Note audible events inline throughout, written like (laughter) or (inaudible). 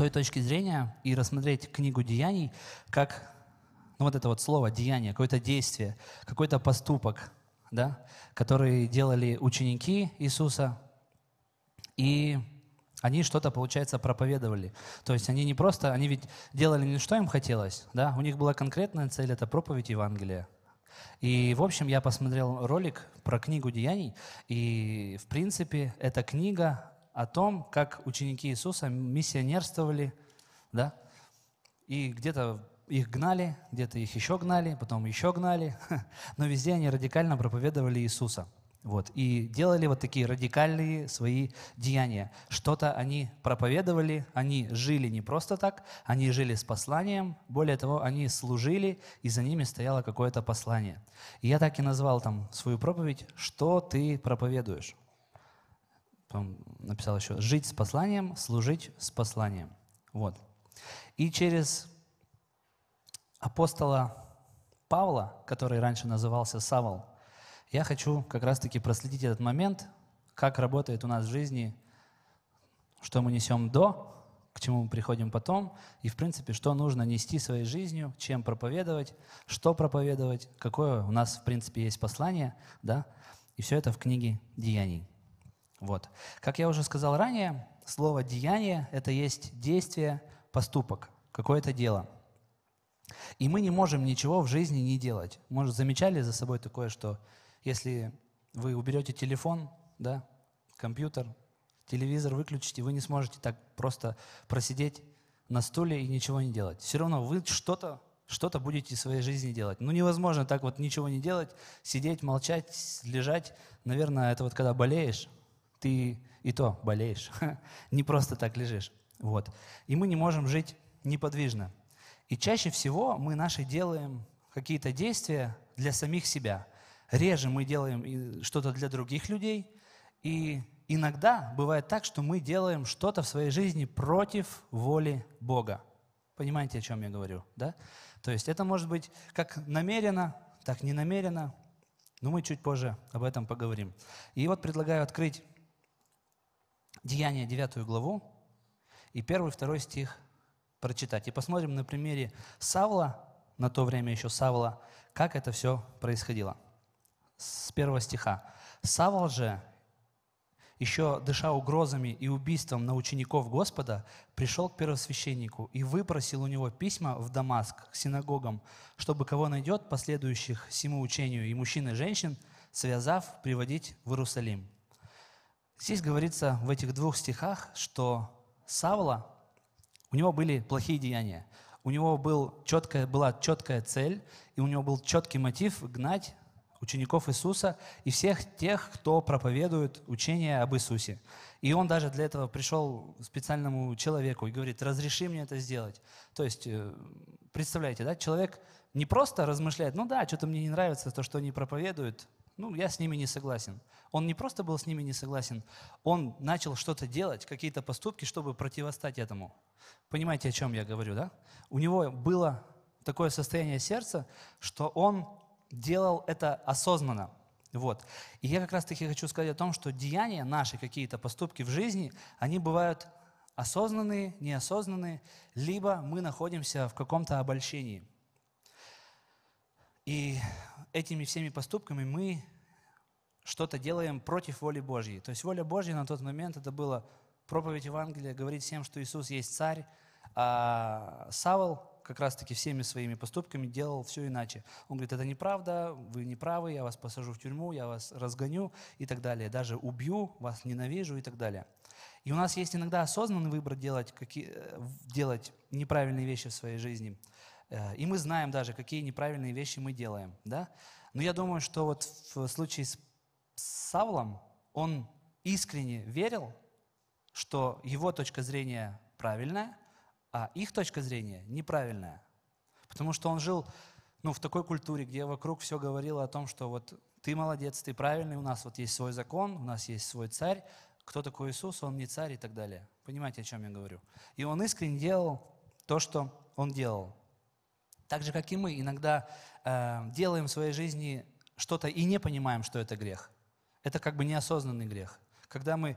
той точки зрения и рассмотреть книгу деяний как ну, вот это вот слово деяние, какое-то действие, какой-то поступок, да, который делали ученики Иисуса, и они что-то, получается, проповедовали. То есть они не просто, они ведь делали не что им хотелось, да, у них была конкретная цель, это проповедь Евангелия. И, в общем, я посмотрел ролик про книгу Деяний, и, в принципе, эта книга о том, как ученики Иисуса миссионерствовали, да, и где-то их гнали, где-то их еще гнали, потом еще гнали, (laughs) но везде они радикально проповедовали Иисуса. Вот, и делали вот такие радикальные свои деяния. Что-то они проповедовали, они жили не просто так, они жили с посланием, более того, они служили, и за ними стояло какое-то послание. И я так и назвал там свою проповедь «Что ты проповедуешь?» Потом написал еще «Жить с посланием, служить с посланием». Вот. И через апостола Павла, который раньше назывался Савол, я хочу как раз-таки проследить этот момент, как работает у нас в жизни, что мы несем до, к чему мы приходим потом, и, в принципе, что нужно нести своей жизнью, чем проповедовать, что проповедовать, какое у нас, в принципе, есть послание, да, и все это в книге «Деяний». Вот. Как я уже сказал ранее, слово «деяние» — это есть действие, поступок, какое-то дело – и мы не можем ничего в жизни не делать. Может, замечали за собой такое, что если вы уберете телефон, да, компьютер, телевизор выключите, вы не сможете так просто просидеть на стуле и ничего не делать. Все равно вы что-то что-то будете в своей жизни делать. Ну, невозможно так вот ничего не делать, сидеть, молчать, лежать. Наверное, это вот когда болеешь, ты и то болеешь. (laughs) не просто так лежишь. Вот. И мы не можем жить неподвижно. И чаще всего мы наши делаем какие-то действия для самих себя. Реже мы делаем что-то для других людей. И иногда бывает так, что мы делаем что-то в своей жизни против воли Бога. Понимаете, о чем я говорю? Да? То есть это может быть как намеренно, так не намеренно. Но мы чуть позже об этом поговорим. И вот предлагаю открыть Деяние 9 главу и первый, второй стих прочитать. И посмотрим на примере Савла, на то время еще Савла, как это все происходило. С первого стиха. Савл же, еще дыша угрозами и убийством на учеников Господа, пришел к первосвященнику и выпросил у него письма в Дамаск к синагогам, чтобы кого найдет последующих всему учению и мужчин и женщин, связав, приводить в Иерусалим. Здесь говорится в этих двух стихах, что Савла у него были плохие деяния. У него был четкая, была четкая цель, и у него был четкий мотив гнать учеников Иисуса и всех тех, кто проповедует учение об Иисусе. И он даже для этого пришел к специальному человеку и говорит, разреши мне это сделать. То есть, э, представляете, да, человек не просто размышляет, ну да, что-то мне не нравится то, что они проповедуют, ну, я с ними не согласен. Он не просто был с ними не согласен, он начал что-то делать, какие-то поступки, чтобы противостать этому. Понимаете, о чем я говорю, да? У него было такое состояние сердца, что он делал это осознанно. Вот. И я как раз-таки хочу сказать о том, что деяния наши, какие-то поступки в жизни, они бывают осознанные, неосознанные, либо мы находимся в каком-то обольщении. И этими всеми поступками мы что-то делаем против воли Божьей. То есть воля Божья на тот момент это было проповедь Евангелия, говорить всем, что Иисус есть царь, а Савол как раз-таки всеми своими поступками делал все иначе. Он говорит, это неправда, вы не правы, я вас посажу в тюрьму, я вас разгоню и так далее. Даже убью, вас ненавижу и так далее. И у нас есть иногда осознанный выбор делать, какие, э, делать неправильные вещи в своей жизни. Э, и мы знаем даже, какие неправильные вещи мы делаем. Да? Но я думаю, что вот в случае с Савлом он искренне верил, что его точка зрения правильная, а их точка зрения неправильная. Потому что он жил ну, в такой культуре, где вокруг все говорило о том, что вот ты молодец, ты правильный, у нас вот есть свой закон, у нас есть свой царь, кто такой Иисус, он не царь и так далее. Понимаете, о чем я говорю? И он искренне делал то, что он делал. Так же, как и мы, иногда э, делаем в своей жизни что-то и не понимаем, что это грех. Это как бы неосознанный грех. Когда мы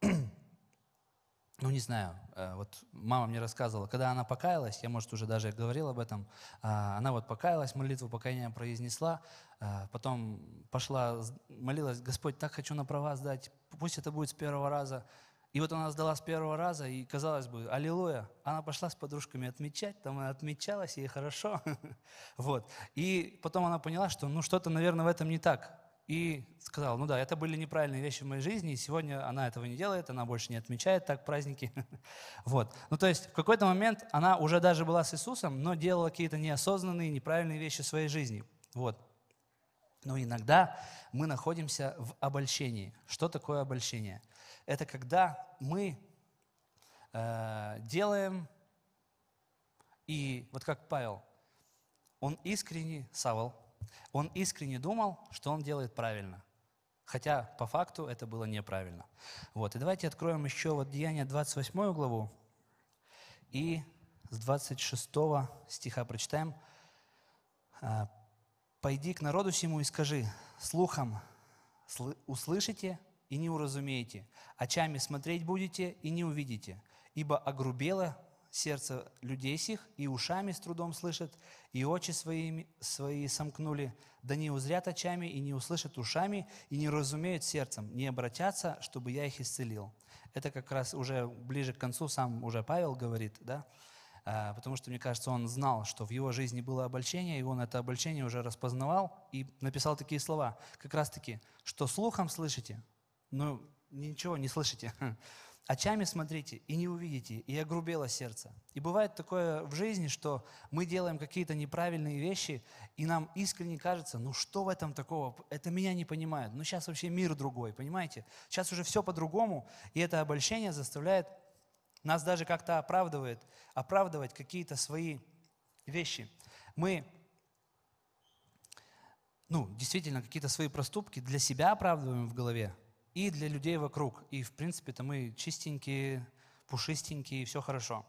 (clears throat) ну не знаю, э, вот мама мне рассказывала, когда она покаялась, я, может, уже даже говорил об этом, а, она вот покаялась, молитву покаяния произнесла, а, потом пошла, молилась, Господь, так хочу на права сдать, пусть это будет с первого раза. И вот она сдала с первого раза, и казалось бы, аллилуйя, она пошла с подружками отмечать, там она отмечалась, ей хорошо. (laughs) вот. И потом она поняла, что ну что-то, наверное, в этом не так и сказал, ну да, это были неправильные вещи в моей жизни, и сегодня она этого не делает, она больше не отмечает так праздники. (laughs) вот. Ну то есть в какой-то момент она уже даже была с Иисусом, но делала какие-то неосознанные, неправильные вещи в своей жизни. Вот. Но иногда мы находимся в обольщении. Что такое обольщение? Это когда мы э, делаем, и вот как Павел, он искренне, Савол, он искренне думал, что он делает правильно. Хотя по факту это было неправильно. Вот. И давайте откроем еще вот Деяние 28 главу и с 26 стиха прочитаем. «А, «Пойди к народу сему и скажи, слухом услышите и не уразумеете, очами смотреть будете и не увидите, ибо огрубело сердце людей сих, и ушами с трудом слышат, и очи свои, свои сомкнули, да не узрят очами, и не услышат ушами, и не разумеют сердцем, не обратятся, чтобы я их исцелил». Это как раз уже ближе к концу сам уже Павел говорит, да? А, потому что, мне кажется, он знал, что в его жизни было обольщение, и он это обольщение уже распознавал и написал такие слова, как раз-таки, что слухом слышите, но ничего не слышите. (laughs) очами смотрите и не увидите, и огрубело сердце. И бывает такое в жизни, что мы делаем какие-то неправильные вещи, и нам искренне кажется, ну что в этом такого, это меня не понимают, ну сейчас вообще мир другой, понимаете? Сейчас уже все по-другому, и это обольщение заставляет нас даже как-то оправдывает, оправдывать какие-то свои вещи. Мы ну, действительно, какие-то свои проступки для себя оправдываем в голове, и для людей вокруг. И, в принципе-то мы чистенькие, пушистенькие, и все хорошо.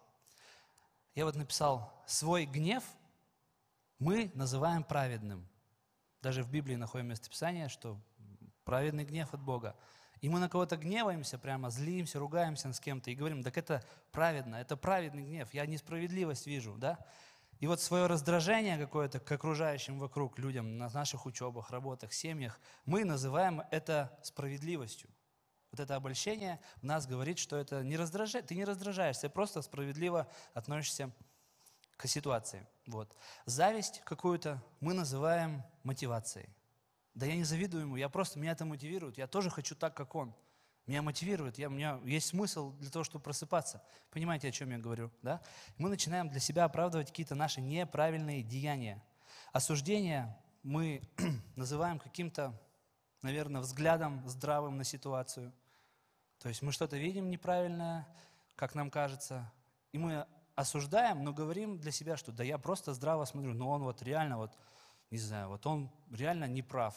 Я вот написал, свой гнев мы называем праведным. Даже в Библии находим местописание, что праведный гнев от Бога. И мы на кого-то гневаемся, прямо злимся, ругаемся с кем-то и говорим, так это праведно, это праведный гнев, я несправедливость вижу, да? И вот свое раздражение какое-то к окружающим вокруг людям на наших учебах, работах, семьях, мы называем это справедливостью. Вот это обольщение в нас говорит, что это не раздражает, ты не раздражаешься, просто справедливо относишься к ситуации. Вот. Зависть какую-то мы называем мотивацией. Да я не завидую ему, я просто, меня это мотивирует, я тоже хочу так, как он – меня мотивирует, я, у меня есть смысл для того, чтобы просыпаться. Понимаете, о чем я говорю? Да? Мы начинаем для себя оправдывать какие-то наши неправильные деяния. Осуждение мы (clears throat) называем каким-то, наверное, взглядом здравым на ситуацию. То есть мы что-то видим неправильное, как нам кажется, и мы осуждаем, но говорим для себя, что да я просто здраво смотрю, но он вот реально вот, не знаю, вот он реально не прав.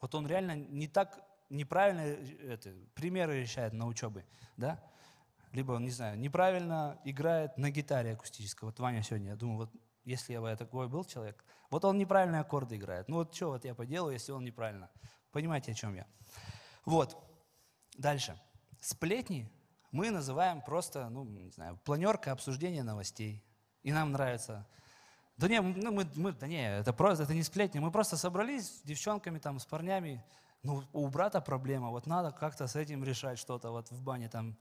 Вот он реально не так неправильно э, это, примеры решает на учебе, да? Либо, не знаю, неправильно играет на гитаре акустической. Вот Ваня сегодня, я думаю, вот если я бы такой был человек, вот он неправильные аккорды играет. Ну вот что вот я поделаю, если он неправильно. Понимаете, о чем я? Вот. Дальше. Сплетни мы называем просто, ну, не знаю, планерка обсуждения новостей. И нам нравится. Да не, ну, мы, мы, да не, это просто, это не сплетни. Мы просто собрались с девчонками, там, с парнями, ну, у брата проблема, вот надо как-то с этим решать что-то, вот в бане там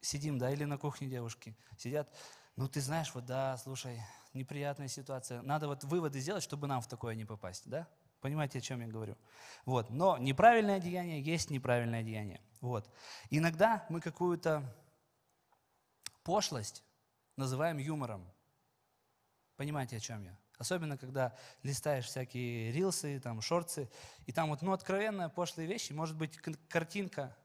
сидим, да, или на кухне девушки сидят, ну, ты знаешь, вот, да, слушай, неприятная ситуация, надо вот выводы сделать, чтобы нам в такое не попасть, да? Понимаете, о чем я говорю? Вот, но неправильное деяние есть неправильное деяние, вот. Иногда мы какую-то пошлость называем юмором. Понимаете, о чем я? Особенно, когда листаешь всякие рилсы, там, шорты, и там вот, ну, откровенные пошлые вещи, может быть, картинка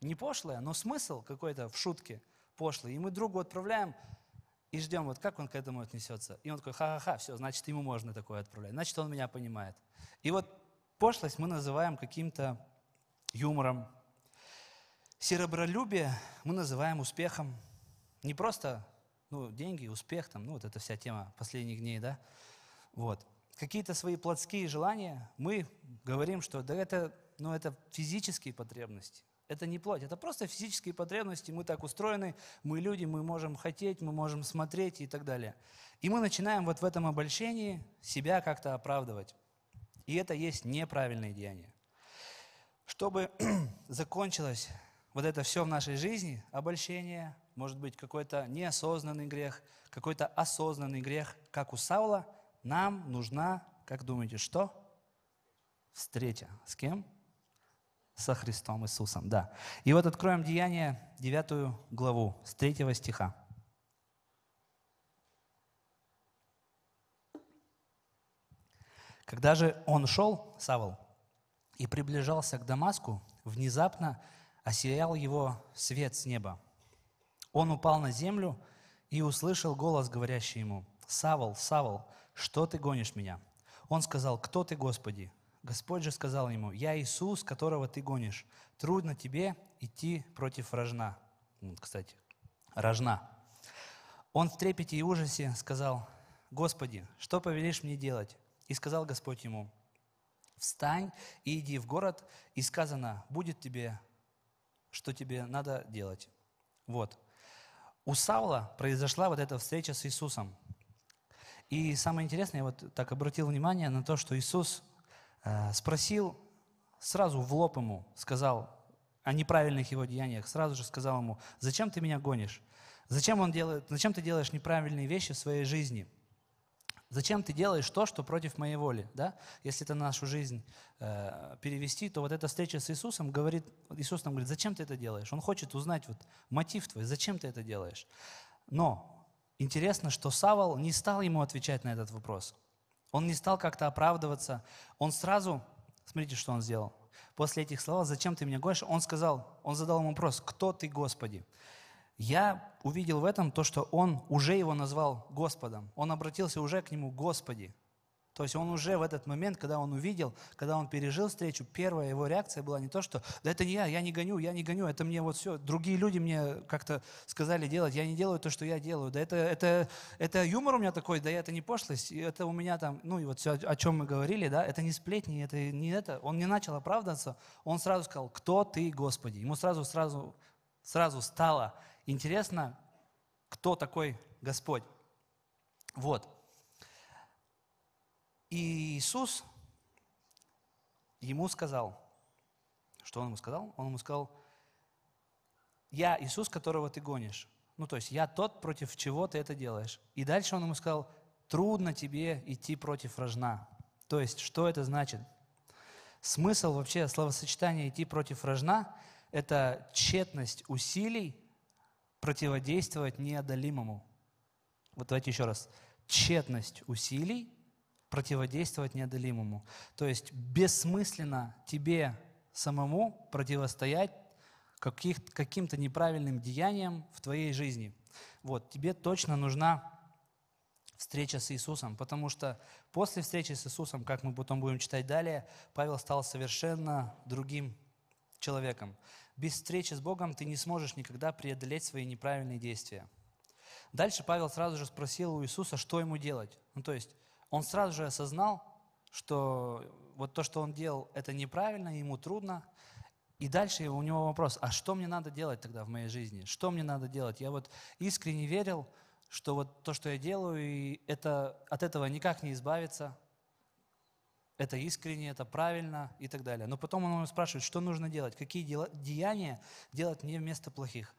не пошлая, но смысл какой-то в шутке пошлый. И мы другу отправляем и ждем, вот как он к этому отнесется. И он такой, ха-ха-ха, все, значит, ему можно такое отправлять, значит, он меня понимает. И вот пошлость мы называем каким-то юмором. Серебролюбие мы называем успехом. Не просто ну, деньги, успех, там, ну, вот эта вся тема последних дней, да, вот. Какие-то свои плотские желания мы говорим, что да это, ну, это физические потребности, Это не плоть, это просто физические потребности. Мы так устроены, мы люди, мы можем хотеть, мы можем смотреть и так далее. И мы начинаем вот в этом обольщении себя как-то оправдывать. И это есть неправильное деяние. Чтобы (clears throat) закончилось вот это все в нашей жизни, обольщение, может быть, какой-то неосознанный грех, какой-то осознанный грех, как у Саула, нам нужна, как думаете, что? Встреча. С кем? Со Христом Иисусом, да. И вот откроем Деяние, 9 главу, с 3 стиха. Когда же он шел, Савол, и приближался к Дамаску, внезапно осиял его свет с неба. Он упал на землю и услышал голос, говорящий ему, «Савол, Савол, что ты гонишь меня?» Он сказал, «Кто ты, Господи?» Господь же сказал ему, «Я Иисус, которого ты гонишь. Трудно тебе идти против рожна». Вот, кстати, рожна. Он в трепете и ужасе сказал, «Господи, что повелишь мне делать?» И сказал Господь ему, «Встань и иди в город, и сказано, будет тебе, что тебе надо делать». Вот. У Саула произошла вот эта встреча с Иисусом. И самое интересное, я вот так обратил внимание на то, что Иисус э, спросил сразу в лоб ему, сказал о неправильных его деяниях, сразу же сказал ему, зачем ты меня гонишь? Зачем, он делает, зачем ты делаешь неправильные вещи в своей жизни? Зачем ты делаешь то, что против моей воли? Да? Если это нашу жизнь э, перевести, то вот эта встреча с Иисусом говорит, Иисус нам говорит, зачем ты это делаешь? Он хочет узнать вот мотив твой, зачем ты это делаешь? Но интересно, что Савол не стал ему отвечать на этот вопрос. Он не стал как-то оправдываться. Он сразу, смотрите, что он сделал. После этих слов, зачем ты меня гонишь? Он сказал, он задал ему вопрос, кто ты, Господи? Я увидел в этом то, что он уже его назвал Господом. Он обратился уже к нему Господи. То есть он уже в этот момент, когда он увидел, когда он пережил встречу, первая его реакция была не то, что «да это не я, я не гоню, я не гоню, это мне вот все, другие люди мне как-то сказали делать, я не делаю то, что я делаю, да это, это, это юмор у меня такой, да это не пошлость, это у меня там, ну и вот все, о чем мы говорили, да, это не сплетни, это не это». Он не начал оправдываться, он сразу сказал «кто ты, Господи?» Ему сразу, сразу, сразу стало Интересно, кто такой Господь? Вот. И Иисус ему сказал, что он ему сказал? Он ему сказал, я Иисус, которого ты гонишь. Ну, то есть я тот, против чего ты это делаешь. И дальше он ему сказал, трудно тебе идти против рожна. То есть, что это значит? Смысл вообще словосочетания «идти против рожна» – это тщетность усилий противодействовать неодолимому. Вот давайте еще раз. Тщетность усилий противодействовать неодолимому. То есть бессмысленно тебе самому противостоять каким-то неправильным деяниям в твоей жизни. Вот, тебе точно нужна встреча с Иисусом, потому что после встречи с Иисусом, как мы потом будем читать далее, Павел стал совершенно другим человеком. Без встречи с Богом ты не сможешь никогда преодолеть свои неправильные действия. Дальше Павел сразу же спросил у Иисуса, что ему делать. Ну, то есть он сразу же осознал, что вот то, что он делал, это неправильно, ему трудно. И дальше у него вопрос, а что мне надо делать тогда в моей жизни? Что мне надо делать? Я вот искренне верил, что вот то, что я делаю, и это, от этого никак не избавиться – это искренне, это правильно и так далее. Но потом он спрашивает, что нужно делать, какие дела, деяния делать мне вместо плохих.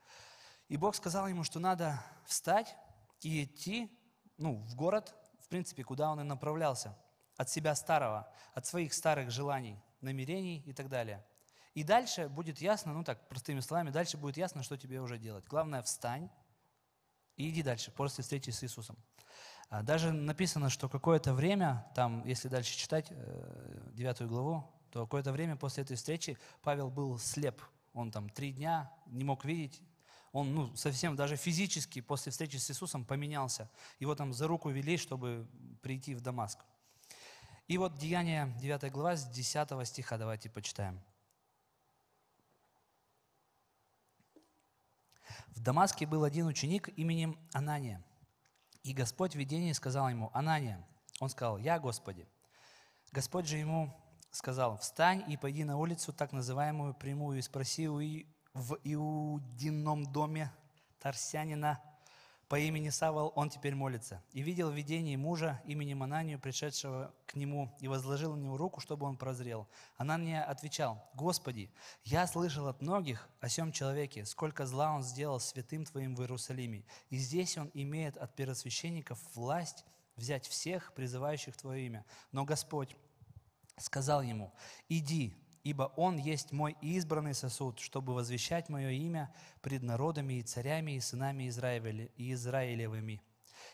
И Бог сказал ему, что надо встать и идти ну, в город, в принципе, куда он и направлялся, от себя старого, от своих старых желаний, намерений и так далее. И дальше будет ясно, ну так, простыми словами, дальше будет ясно, что тебе уже делать. Главное, встань и иди дальше, после встречи с Иисусом. А даже написано, что какое-то время, там, если дальше читать э, девятую главу, то какое-то время после этой встречи Павел был слеп. Он там три дня не мог видеть. Он ну, совсем даже физически после встречи с Иисусом поменялся. Его там за руку вели, чтобы прийти в Дамаск. И вот Деяние 9 глава с 10 стиха давайте почитаем. В Дамаске был один ученик именем Анания – и Господь в видении сказал ему, Анания, он сказал, я Господи. Господь же ему сказал, «Встань и пойди на улицу, так называемую прямую, и спроси в Иудином доме Тарсянина по имени Савол, он теперь молится. И видел видение мужа именем Ананию, пришедшего к нему, и возложил на него руку, чтобы он прозрел. Анания отвечал, «Господи, я слышал от многих о сем человеке, сколько зла он сделал святым Твоим в Иерусалиме, и здесь он имеет от первосвященников власть взять всех, призывающих Твое имя. Но Господь сказал ему, «Иди, ибо он есть мой избранный сосуд, чтобы возвещать мое имя пред народами и царями и сынами Израиля, и Израилевыми.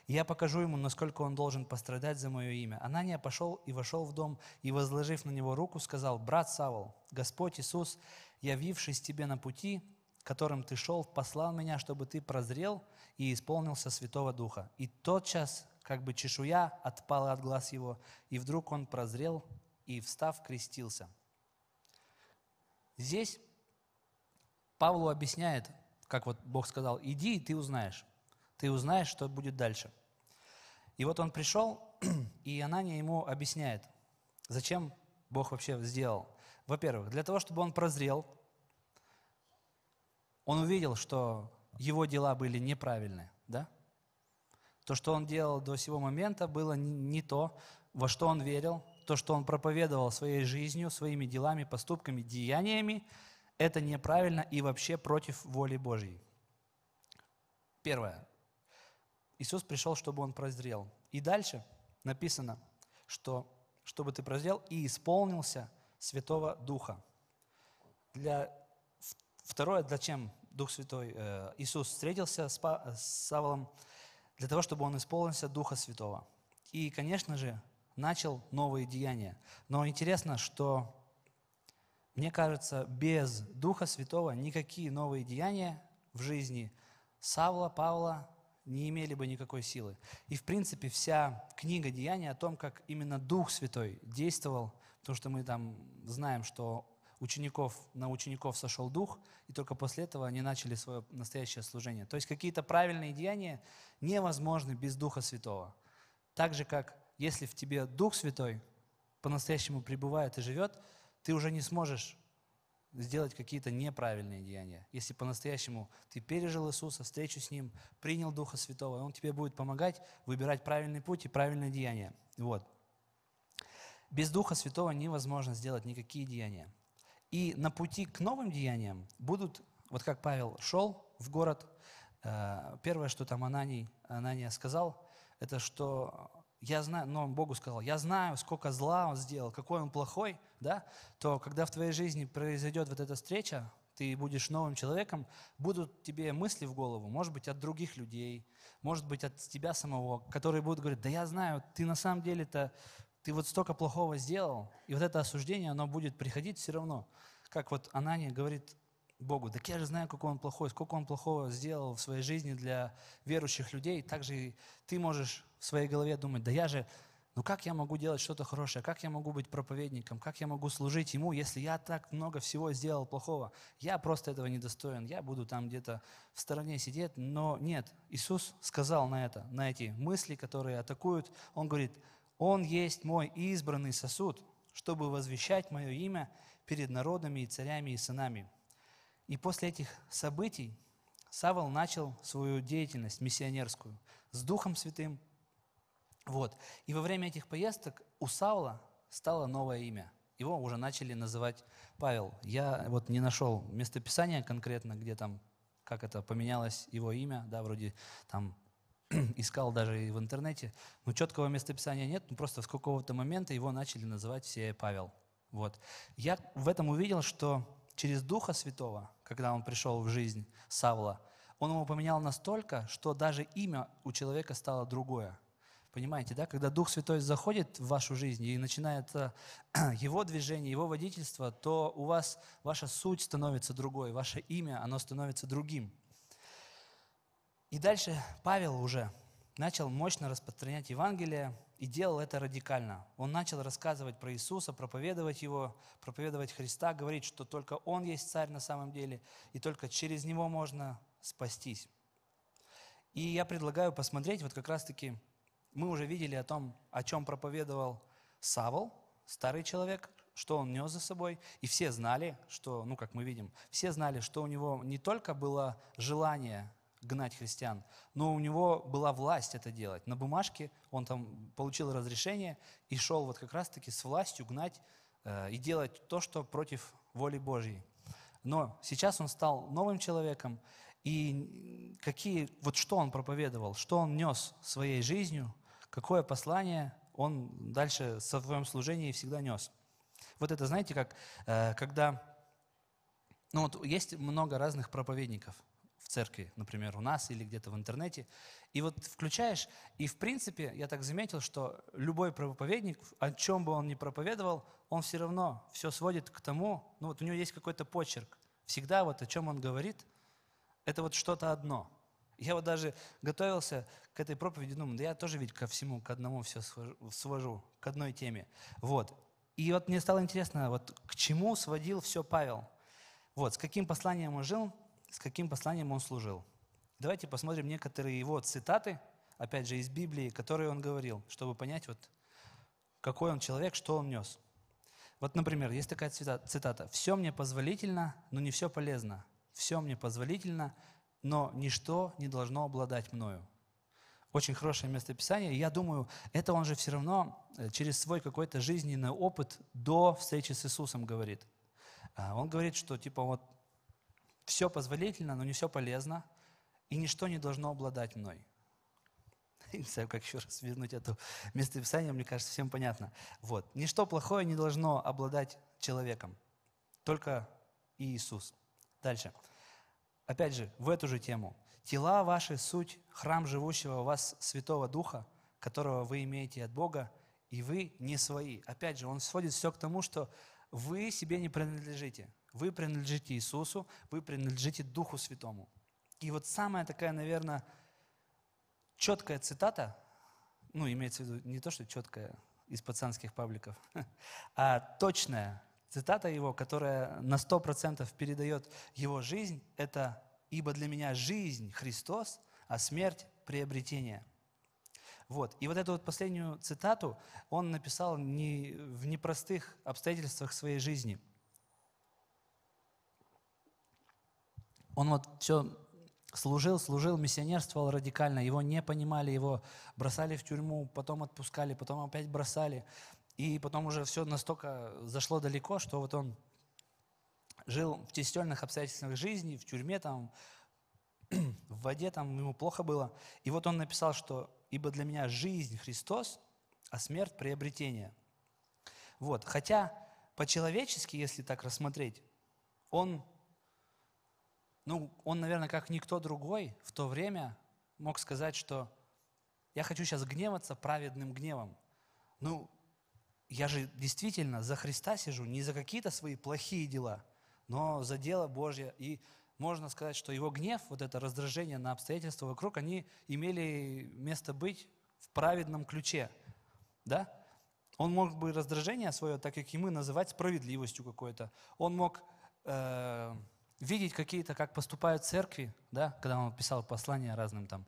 Я покажу ему, насколько он должен пострадать за мое имя». Анания пошел и вошел в дом, и, возложив на него руку, сказал, «Брат Савол, Господь Иисус, явившись тебе на пути, которым ты шел, послал меня, чтобы ты прозрел и исполнился Святого Духа». И тотчас, как бы чешуя отпала от глаз его, и вдруг он прозрел и, встав, крестился. Здесь Павлу объясняет, как вот Бог сказал, иди, и ты узнаешь. Ты узнаешь, что будет дальше. И вот он пришел, (clears throat) и Анания ему объясняет, зачем Бог вообще сделал. Во-первых, для того, чтобы он прозрел, он увидел, что его дела были неправильные, да? То, что он делал до сего момента, было не то, во что он верил, то, что он проповедовал своей жизнью, своими делами, поступками, деяниями, это неправильно и вообще против воли Божьей. Первое. Иисус пришел, чтобы он прозрел. И дальше написано, что чтобы ты прозрел и исполнился Святого Духа. Для, второе, зачем Дух Святой, э, Иисус встретился с, с Саволом, для того, чтобы он исполнился Духа Святого. И, конечно же, начал новые деяния. Но интересно, что, мне кажется, без Духа Святого никакие новые деяния в жизни Савла, Павла не имели бы никакой силы. И, в принципе, вся книга Деяния о том, как именно Дух Святой действовал, потому что мы там знаем, что учеников, на учеников сошел Дух, и только после этого они начали свое настоящее служение. То есть какие-то правильные деяния невозможны без Духа Святого. Так же, как если в тебе Дух Святой по-настоящему пребывает и живет, ты уже не сможешь сделать какие-то неправильные деяния. Если по-настоящему ты пережил Иисуса, встречу с Ним, принял Духа Святого, Он тебе будет помогать выбирать правильный путь и правильное деяние. Вот. Без Духа Святого невозможно сделать никакие деяния. И на пути к новым деяниям будут, вот как Павел шел в город, э, первое, что там Ананий, Анания сказал, это что я знаю, но он Богу сказал, я знаю, сколько зла он сделал, какой он плохой, да, то когда в твоей жизни произойдет вот эта встреча, ты будешь новым человеком, будут тебе мысли в голову, может быть, от других людей, может быть, от тебя самого, которые будут говорить, да я знаю, ты на самом деле-то, ты вот столько плохого сделал, и вот это осуждение, оно будет приходить все равно. Как вот Анания говорит Богу, так я же знаю, какой он плохой, сколько он плохого сделал в своей жизни для верующих людей, так же и ты можешь в своей голове думать, да я же, ну как я могу делать что-то хорошее, как я могу быть проповедником, как я могу служить Ему, если я так много всего сделал плохого. Я просто этого не достоин, я буду там где-то в стороне сидеть, но нет. Иисус сказал на это, на эти мысли, которые атакуют, Он говорит, Он есть мой избранный сосуд, чтобы возвещать мое имя перед народами и царями и сынами. И после этих событий Савол начал свою деятельность миссионерскую с Духом Святым, вот. И во время этих поездок у Саула стало новое имя. Его уже начали называть Павел. Я вот не нашел местописания конкретно, где там, как это поменялось его имя, да, вроде там (clears throat) искал даже и в интернете, но четкого местописания нет, ну просто с какого-то момента его начали называть все Павел. Вот. Я в этом увидел, что через Духа Святого, когда он пришел в жизнь Савла, он его поменял настолько, что даже имя у человека стало другое. Понимаете, да? Когда Дух Святой заходит в вашу жизнь и начинается (clears throat) Его движение, Его водительство, то у вас ваша суть становится другой, ваше имя, оно становится другим. И дальше Павел уже начал мощно распространять Евангелие и делал это радикально. Он начал рассказывать про Иисуса, проповедовать Его, проповедовать Христа, говорить, что только Он есть царь на самом деле, и только через Него можно спастись. И я предлагаю посмотреть вот как раз-таки мы уже видели о том, о чем проповедовал Савол, старый человек, что он нес за собой, и все знали, что, ну, как мы видим, все знали, что у него не только было желание гнать христиан, но у него была власть это делать. На бумажке он там получил разрешение и шел вот как раз-таки с властью гнать э, и делать то, что против воли Божьей. Но сейчас он стал новым человеком, и какие, вот что он проповедовал, что он нес своей жизнью, какое послание он дальше в своем служении всегда нес. Вот это, знаете, как э, когда, ну вот есть много разных проповедников в церкви, например, у нас или где-то в интернете, и вот включаешь, и в принципе я так заметил, что любой проповедник, о чем бы он ни проповедовал, он все равно все сводит к тому, ну вот у него есть какой-то почерк. Всегда вот о чем он говорит, это вот что-то одно – я вот даже готовился к этой проповеди, думаю, да я тоже ведь ко всему, к одному все свожу, к одной теме. Вот. И вот мне стало интересно, вот к чему сводил все Павел. Вот, с каким посланием он жил, с каким посланием он служил. Давайте посмотрим некоторые его цитаты, опять же, из Библии, которые он говорил, чтобы понять, вот, какой он человек, что он нес. Вот, например, есть такая цитата. «Все мне позволительно, но не все полезно. Все мне позволительно, но ничто не должно обладать мною. Очень хорошее местописание. Я думаю, это он же все равно э, через свой какой-то жизненный опыт до встречи с Иисусом говорит. А, он говорит, что типа вот все позволительно, но не все полезно, и ничто не должно обладать мной. (laughs) Не знаю, как еще раз вернуть это местописание, мне кажется, всем понятно. Вот. Ничто плохое не должно обладать человеком, только Иисус. Дальше. Опять же, в эту же тему. Тела ваши – суть храм живущего у вас Святого Духа, которого вы имеете от Бога, и вы не свои. Опять же, он сводит все к тому, что вы себе не принадлежите. Вы принадлежите Иисусу, вы принадлежите Духу Святому. И вот самая такая, наверное, четкая цитата, ну, имеется в виду не то, что четкая из пацанских пабликов, (laughs) а точная Цитата его, которая на сто процентов передает его жизнь, это «Ибо для меня жизнь Христос, а смерть – приобретение». Вот. И вот эту вот последнюю цитату он написал не, в непростых обстоятельствах своей жизни. Он вот все служил, служил, миссионерствовал радикально, его не понимали, его бросали в тюрьму, потом отпускали, потом опять бросали. И потом уже все настолько зашло далеко, что вот он жил в тестельных обстоятельствах жизни, в тюрьме там, (clears throat) в воде там ему плохо было. И вот он написал, что «Ибо для меня жизнь Христос, а смерть – приобретение». Вот. Хотя по-человечески, если так рассмотреть, он, ну, он, наверное, как никто другой в то время мог сказать, что я хочу сейчас гневаться праведным гневом. Ну, я же действительно за Христа сижу, не за какие-то свои плохие дела, но за дело Божье. И можно сказать, что его гнев, вот это раздражение на обстоятельства вокруг, они имели место быть в праведном ключе. Да? Он мог бы раздражение свое, так как и мы, называть справедливостью какой-то. Он мог э, видеть какие-то, как поступают церкви, да, когда он писал послания разным там.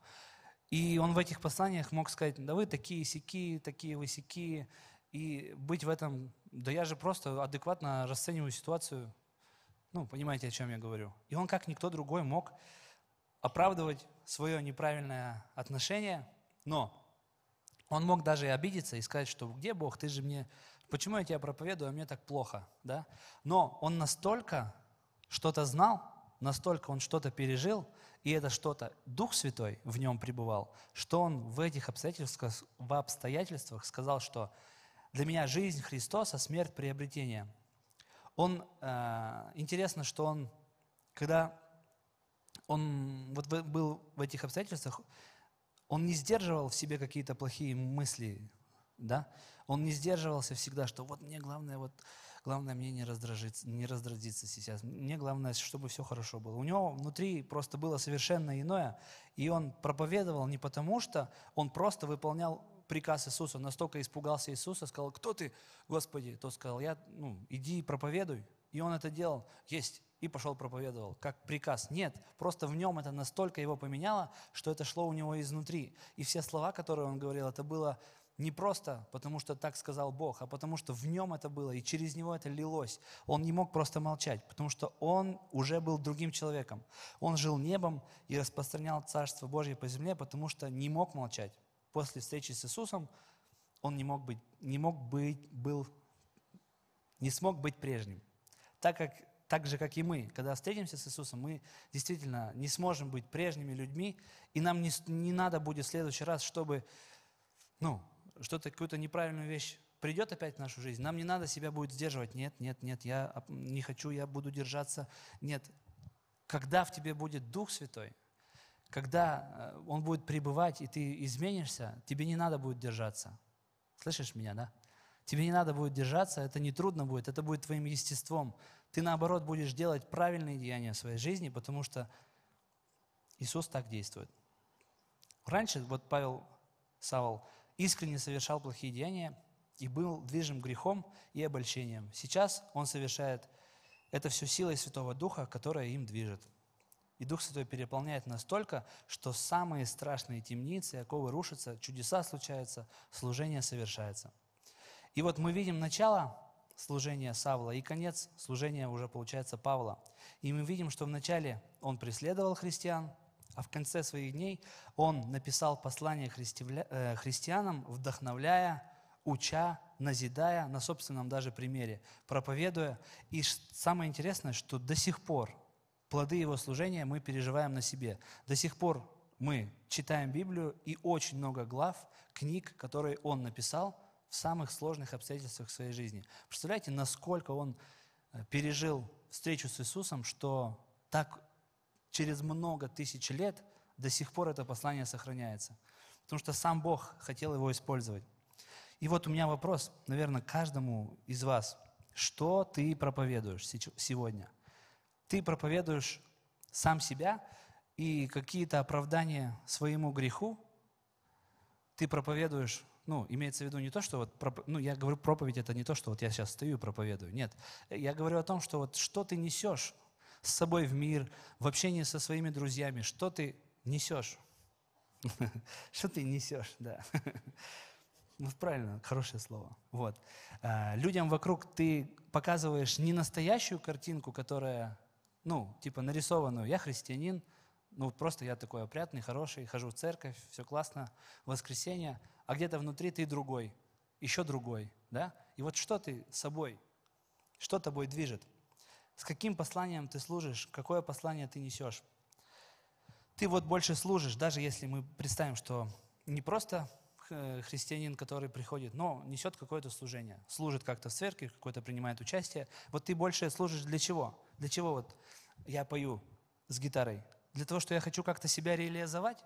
И он в этих посланиях мог сказать, да вы такие сики, такие вы сики, и быть в этом, да я же просто адекватно расцениваю ситуацию, ну, понимаете, о чем я говорю. И он, как никто другой, мог оправдывать свое неправильное отношение, но он мог даже и обидеться и сказать, что где Бог, ты же мне, почему я тебя проповедую, а мне так плохо, да? Но он настолько что-то знал, настолько он что-то пережил, и это что-то, Дух Святой в нем пребывал, что он в этих обстоятельствах, в обстоятельствах сказал, что для меня жизнь Христос, а смерть приобретение. Он, э, интересно, что он, когда он вот был в этих обстоятельствах, он не сдерживал в себе какие-то плохие мысли, да? Он не сдерживался всегда, что вот мне главное, вот, главное мне не раздражиться, не раздразиться сейчас. Мне главное, чтобы все хорошо было. У него внутри просто было совершенно иное, и он проповедовал не потому, что он просто выполнял приказ Иисуса, настолько испугался Иисуса, сказал, кто ты, Господи? Тот сказал, я, ну, иди и проповедуй. И он это делал, есть, и пошел проповедовал, как приказ. Нет, просто в нем это настолько его поменяло, что это шло у него изнутри. И все слова, которые он говорил, это было не просто потому, что так сказал Бог, а потому что в нем это было, и через него это лилось. Он не мог просто молчать, потому что он уже был другим человеком. Он жил небом и распространял Царство Божье по земле, потому что не мог молчать. После встречи с Иисусом он не мог быть, не мог быть, был, не смог быть прежним. Так как так же, как и мы, когда встретимся с Иисусом, мы действительно не сможем быть прежними людьми, и нам не, не надо будет в следующий раз, чтобы, ну, что-то, какую-то неправильную вещь придет опять в нашу жизнь, нам не надо себя будет сдерживать. Нет, нет, нет, я не хочу, я буду держаться. Нет. Когда в тебе будет Дух Святой, когда э, Он будет пребывать, и ты изменишься, тебе не надо будет держаться. Слышишь меня, да? Тебе не надо будет держаться, это не трудно будет, это будет твоим естеством. Ты, наоборот, будешь делать правильные деяния в своей жизни, потому что Иисус так действует. Раньше, вот Павел Савол искренне совершал плохие деяния и был движим грехом и обольщением. Сейчас он совершает это все силой Святого Духа, которая им движет. И Дух Святой переполняет настолько, что самые страшные темницы, оковы рушатся, чудеса случаются, служение совершается. И вот мы видим начало служения Савла и конец служения уже получается Павла. И мы видим, что вначале он преследовал христиан, а в конце своих дней он написал послание э, христианам, вдохновляя, уча, назидая на собственном даже примере, проповедуя. И самое интересное, что до сих пор плоды его служения мы переживаем на себе. До сих пор мы читаем Библию и очень много глав, книг, которые он написал – в самых сложных обстоятельствах своей жизни. Представляете, насколько он э, пережил встречу с Иисусом, что так через много тысяч лет до сих пор это послание сохраняется. Потому что сам Бог хотел его использовать. И вот у меня вопрос, наверное, каждому из вас. Что ты проповедуешь сегодня? Ты проповедуешь сам себя и какие-то оправдания своему греху? Ты проповедуешь ну, имеется в виду не то, что вот, ну, я говорю, проповедь это не то, что вот я сейчас стою и проповедую. Нет, я говорю о том, что вот что ты несешь с собой в мир, в общении со своими друзьями, что ты несешь. (laughs) Что ты несешь, да. (laughs) Ну, правильно, хорошее слово. Вот. А, людям вокруг ты показываешь не настоящую картинку, которая, ну, типа нарисованную. Я христианин, ну, просто я такой опрятный, хороший, хожу в церковь, все классно, воскресенье а где-то внутри ты другой, еще другой, да? И вот что ты собой, что тобой движет? С каким посланием ты служишь? Какое послание ты несешь? Ты вот больше служишь, даже если мы представим, что не просто э, христианин, который приходит, но несет какое-то служение, служит как-то в церкви, какое-то принимает участие. Вот ты больше служишь для чего? Для чего вот я пою с гитарой? Для того, что я хочу как-то себя реализовать?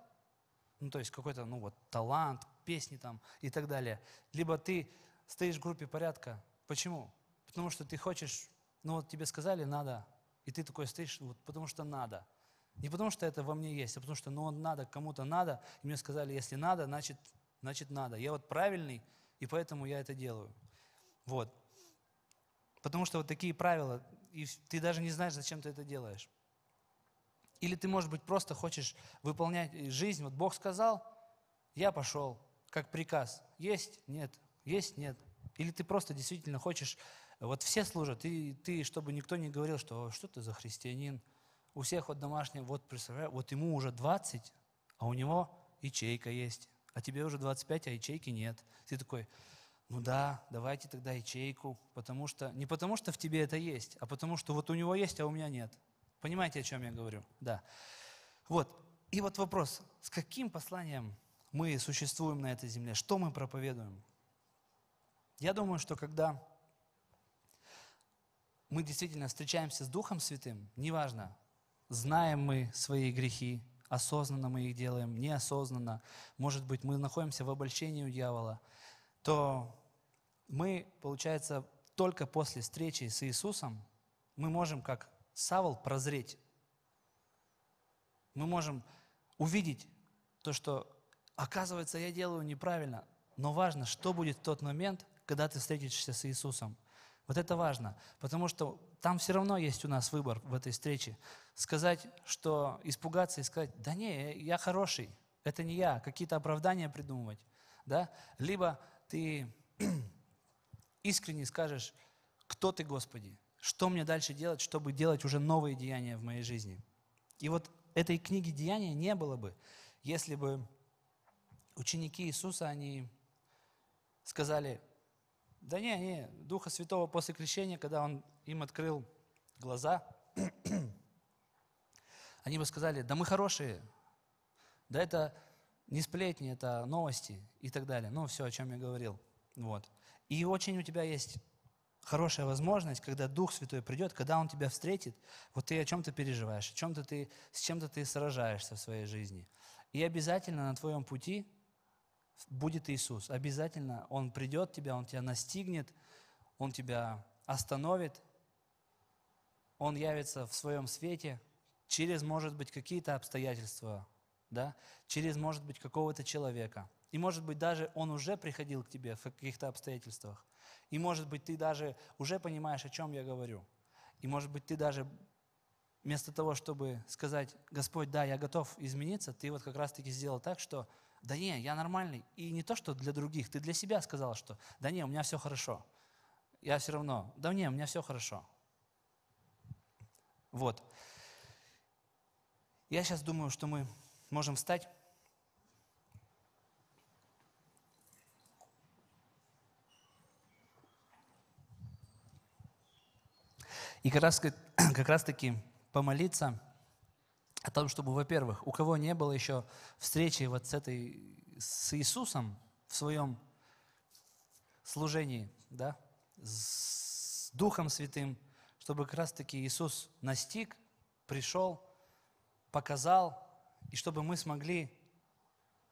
ну, то есть какой-то, ну, вот, талант, песни там и так далее. Либо ты стоишь в группе порядка. Почему? Потому что ты хочешь, ну, вот тебе сказали, надо, и ты такой стоишь, вот, потому что надо. Не потому что это во мне есть, а потому что, ну, надо, кому-то надо, и мне сказали, если надо, значит, значит надо. Я вот правильный, и поэтому я это делаю. Вот. Потому что вот такие правила, и ты даже не знаешь, зачем ты это делаешь. Или ты, может быть, просто хочешь выполнять жизнь. Вот Бог сказал, я пошел, как приказ. Есть? Нет. Есть? Нет. Или ты просто действительно хочешь, вот все служат, и ты, чтобы никто не говорил, что что ты за христианин. У всех вот домашние, вот представляю, вот ему уже 20, а у него ячейка есть, а тебе уже 25, а ячейки нет. Ты такой, ну да, давайте тогда ячейку, потому что, не потому что в тебе это есть, а потому что вот у него есть, а у меня нет. Понимаете, о чем я говорю? Да. Вот. И вот вопрос, с каким посланием мы существуем на этой земле? Что мы проповедуем? Я думаю, что когда мы действительно встречаемся с Духом Святым, неважно, знаем мы свои грехи, осознанно мы их делаем, неосознанно, может быть, мы находимся в обольщении у дьявола, то мы, получается, только после встречи с Иисусом мы можем, как Савол прозреть. Мы можем увидеть то, что, оказывается, я делаю неправильно. Но важно, что будет в тот момент, когда ты встретишься с Иисусом. Вот это важно, потому что там все равно есть у нас выбор в этой встрече. Сказать, что испугаться и сказать, да не, я хороший, это не я, какие-то оправдания придумывать. да? Либо ты (clears throat) искренне скажешь, кто ты, Господи, что мне дальше делать, чтобы делать уже новые деяния в моей жизни. И вот этой книги Деяния не было бы, если бы ученики Иисуса, они сказали, да не, не, Духа Святого после крещения, когда Он им открыл глаза, (clears throat) они бы сказали, да мы хорошие, да это не сплетни, это новости и так далее. Ну, все, о чем я говорил. Вот. И очень у тебя есть хорошая возможность, когда Дух Святой придет, когда Он тебя встретит, вот ты о чем-то переживаешь, о чем-то ты, с чем-то ты сражаешься в своей жизни. И обязательно на твоем пути будет Иисус. Обязательно Он придет тебя, Он тебя настигнет, Он тебя остановит, Он явится в своем свете через, может быть, какие-то обстоятельства, да, через, может быть, какого-то человека. И, может быть, даже он уже приходил к тебе в каких-то обстоятельствах. И, может быть, ты даже уже понимаешь, о чем я говорю. И, может быть, ты даже вместо того, чтобы сказать, Господь, да, я готов измениться, ты вот как раз-таки сделал так, что да не, я нормальный. И не то, что для других, ты для себя сказал, что да не, у меня все хорошо. Я все равно, да не, у меня все хорошо. Вот. Я сейчас думаю, что мы можем встать. И как раз, как раз таки помолиться о том, чтобы, во-первых, у кого не было еще встречи вот с этой, с Иисусом в своем служении, да, с Духом Святым, чтобы как раз-таки Иисус настиг, пришел, показал, и чтобы мы смогли,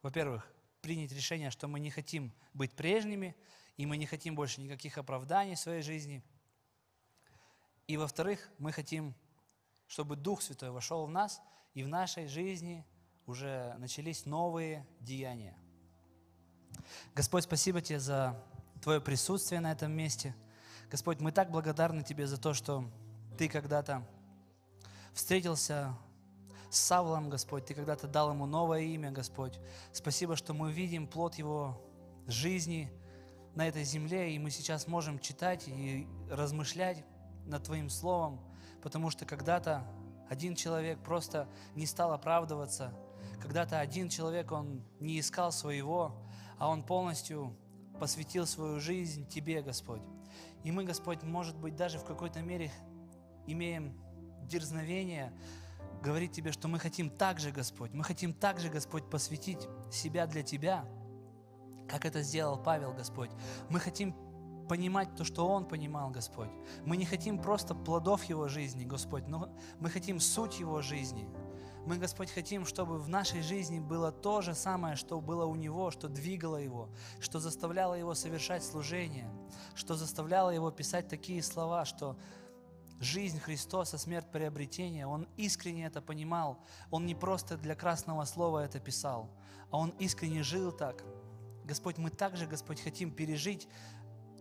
во-первых, принять решение, что мы не хотим быть прежними, и мы не хотим больше никаких оправданий в своей жизни. И, во-вторых, мы хотим, чтобы Дух Святой вошел в нас – и в нашей жизни уже начались новые деяния. Господь, спасибо Тебе за Твое присутствие на этом месте. Господь, мы так благодарны Тебе за то, что Ты когда-то встретился с Савлом, Господь, Ты когда-то дал ему новое имя, Господь. Спасибо, что мы видим плод его жизни на этой земле, и мы сейчас можем читать и размышлять над Твоим Словом, потому что когда-то один человек просто не стал оправдываться. Когда-то один человек, он не искал своего, а он полностью посвятил свою жизнь Тебе, Господь. И мы, Господь, может быть, даже в какой-то мере имеем дерзновение говорить Тебе, что мы хотим так же, Господь, мы хотим так же, Господь, посвятить себя для Тебя, как это сделал Павел, Господь. Мы хотим понимать то, что Он понимал, Господь. Мы не хотим просто плодов Его жизни, Господь, но мы хотим суть Его жизни. Мы, Господь, хотим, чтобы в нашей жизни было то же самое, что было у Него, что двигало Его, что заставляло Его совершать служение, что заставляло Его писать такие слова, что жизнь Христоса, смерть приобретения, Он искренне это понимал. Он не просто для красного слова это писал, а Он искренне жил так. Господь, мы также, Господь, хотим пережить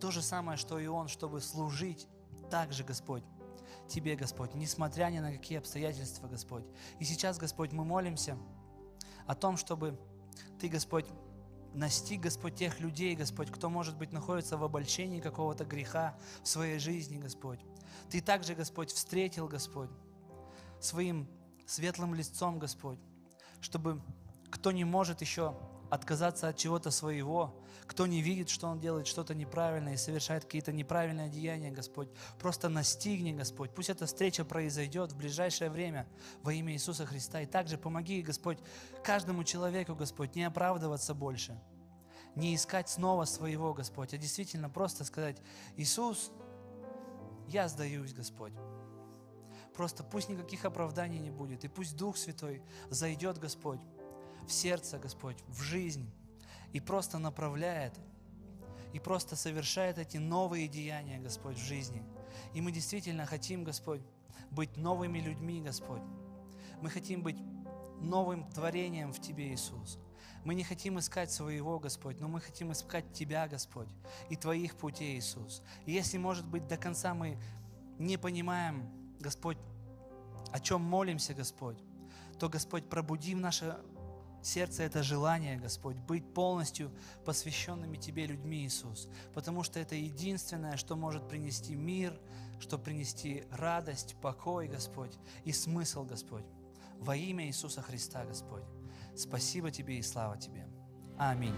то же самое, что и Он, чтобы служить так же, Господь, Тебе, Господь, несмотря ни на какие обстоятельства, Господь. И сейчас, Господь, мы молимся о том, чтобы Ты, Господь, настиг, Господь, тех людей, Господь, кто, может быть, находится в обольщении какого-то греха в своей жизни, Господь. Ты также, Господь, встретил, Господь, своим светлым лицом, Господь, чтобы кто не может еще отказаться от чего-то своего, кто не видит, что он делает что-то неправильное и совершает какие-то неправильные деяния, Господь, просто настигни, Господь. Пусть эта встреча произойдет в ближайшее время во имя Иисуса Христа. И также помоги, Господь, каждому человеку, Господь, не оправдываться больше, не искать снова своего, Господь, а действительно просто сказать, Иисус, я сдаюсь, Господь. Просто пусть никаких оправданий не будет, и пусть Дух Святой зайдет, Господь, в сердце, Господь, в жизнь и просто направляет, и просто совершает эти новые деяния, Господь, в жизни. И мы действительно хотим, Господь, быть новыми людьми, Господь. Мы хотим быть новым творением в Тебе, Иисус. Мы не хотим искать своего, Господь, но мы хотим искать Тебя, Господь, и Твоих путей, Иисус. И если, может быть, до конца мы не понимаем, Господь, о чем молимся, Господь, то, Господь, пробуди в наше сердце это желание, Господь, быть полностью посвященными Тебе людьми, Иисус, потому что это единственное, что может принести мир, что принести радость, покой, Господь, и смысл, Господь. Во имя Иисуса Христа, Господь. Спасибо Тебе и слава Тебе. Аминь.